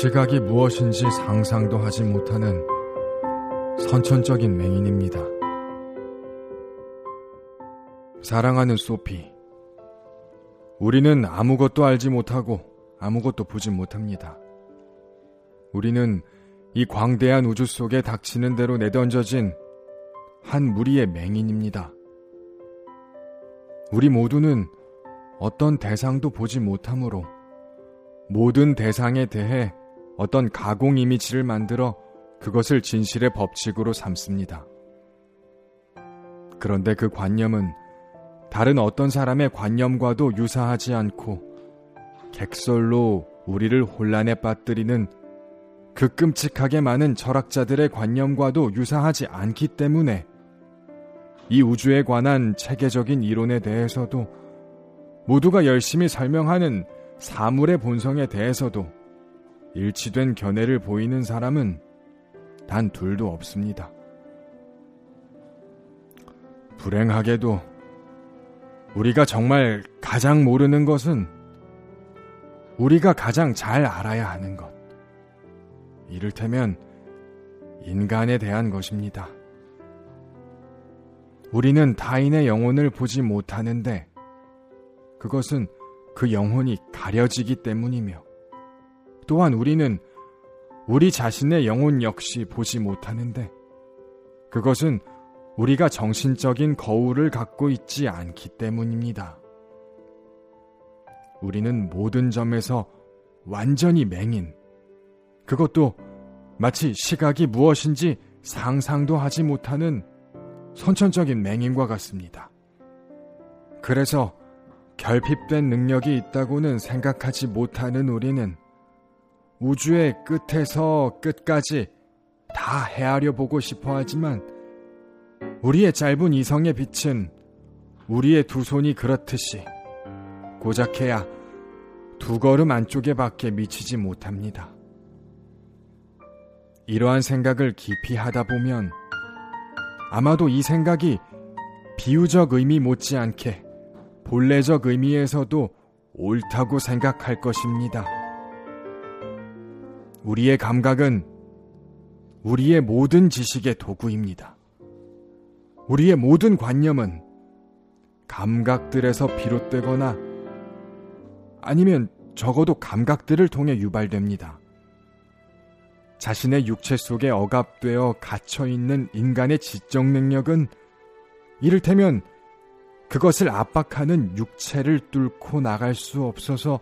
시각이 무엇인지 상상도 하지 못하는 선천적인 맹인입니다. 사랑하는 소피. 우리는 아무것도 알지 못하고 아무것도 보지 못합니다. 우리는 이 광대한 우주 속에 닥치는 대로 내던져진 한 무리의 맹인입니다. 우리 모두는 어떤 대상도 보지 못하므로 모든 대상에 대해 어떤 가공 이미지를 만들어 그것을 진실의 법칙으로 삼습니다. 그런데 그 관념은 다른 어떤 사람의 관념과도 유사하지 않고 객설로 우리를 혼란에 빠뜨리는 그 끔찍하게 많은 철학자들의 관념과도 유사하지 않기 때문에 이 우주에 관한 체계적인 이론에 대해서도 모두가 열심히 설명하는 사물의 본성에 대해서도 일치된 견해를 보이는 사람은 단 둘도 없습니다. 불행하게도 우리가 정말 가장 모르는 것은 우리가 가장 잘 알아야 하는 것. 이를테면 인간에 대한 것입니다. 우리는 타인의 영혼을 보지 못하는데 그것은 그 영혼이 가려지기 때문이며 또한 우리는 우리 자신의 영혼 역시 보지 못하는데 그것은 우리가 정신적인 거울을 갖고 있지 않기 때문입니다. 우리는 모든 점에서 완전히 맹인, 그것도 마치 시각이 무엇인지 상상도 하지 못하는 선천적인 맹인과 같습니다. 그래서 결핍된 능력이 있다고는 생각하지 못하는 우리는 우주의 끝에서 끝까지 다 헤아려 보고 싶어 하지만 우리의 짧은 이성의 빛은 우리의 두 손이 그렇듯이 고작해야 두 걸음 안쪽에 밖에 미치지 못합니다. 이러한 생각을 깊이 하다 보면 아마도 이 생각이 비유적 의미 못지않게 본래적 의미에서도 옳다고 생각할 것입니다. 우리의 감각은 우리의 모든 지식의 도구입니다. 우리의 모든 관념은 감각들에서 비롯되거나 아니면 적어도 감각들을 통해 유발됩니다. 자신의 육체 속에 억압되어 갇혀 있는 인간의 지적 능력은 이를테면 그것을 압박하는 육체를 뚫고 나갈 수 없어서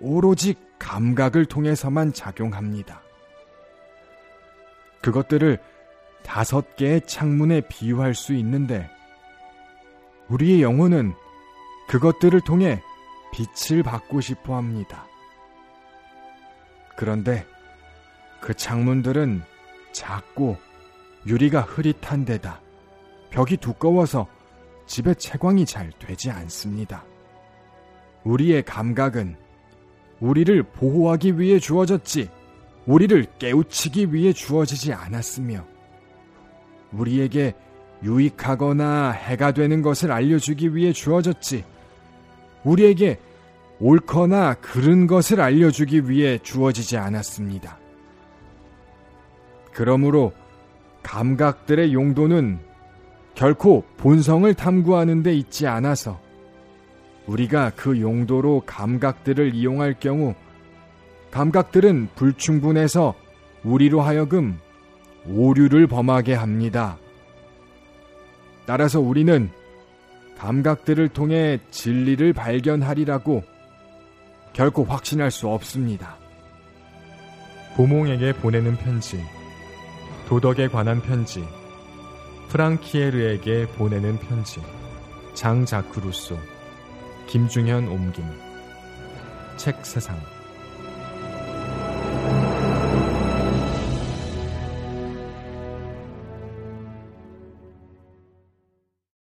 오로지 감각을 통해서만 작용합니다. 그것들을 다섯 개의 창문에 비유할 수 있는데 우리의 영혼은 그것들을 통해 빛을 받고 싶어 합니다. 그런데 그 창문들은 작고 유리가 흐릿한 데다 벽이 두꺼워서 집에 채광이 잘 되지 않습니다. 우리의 감각은 우리를 보호하기 위해 주어졌지, 우리를 깨우치기 위해 주어지지 않았으며, 우리에게 유익하거나 해가 되는 것을 알려주기 위해 주어졌지, 우리에게 옳거나 그른 것을 알려주기 위해 주어지지 않았습니다. 그러므로 감각들의 용도는 결코 본성을 탐구하는 데 있지 않아서 우리가 그 용도로 감각들을 이용할 경우 감각들은 불충분해서 우리로 하여금 오류를 범하게 합니다. 따라서 우리는 감각들을 통해 진리를 발견하리라고 결코 확신할 수 없습니다. 보몽에게 보내는 편지, 도덕에 관한 편지, 프랑키에르에게 보내는 편지, 장자크 루소, 김중현 옮김, 책 세상.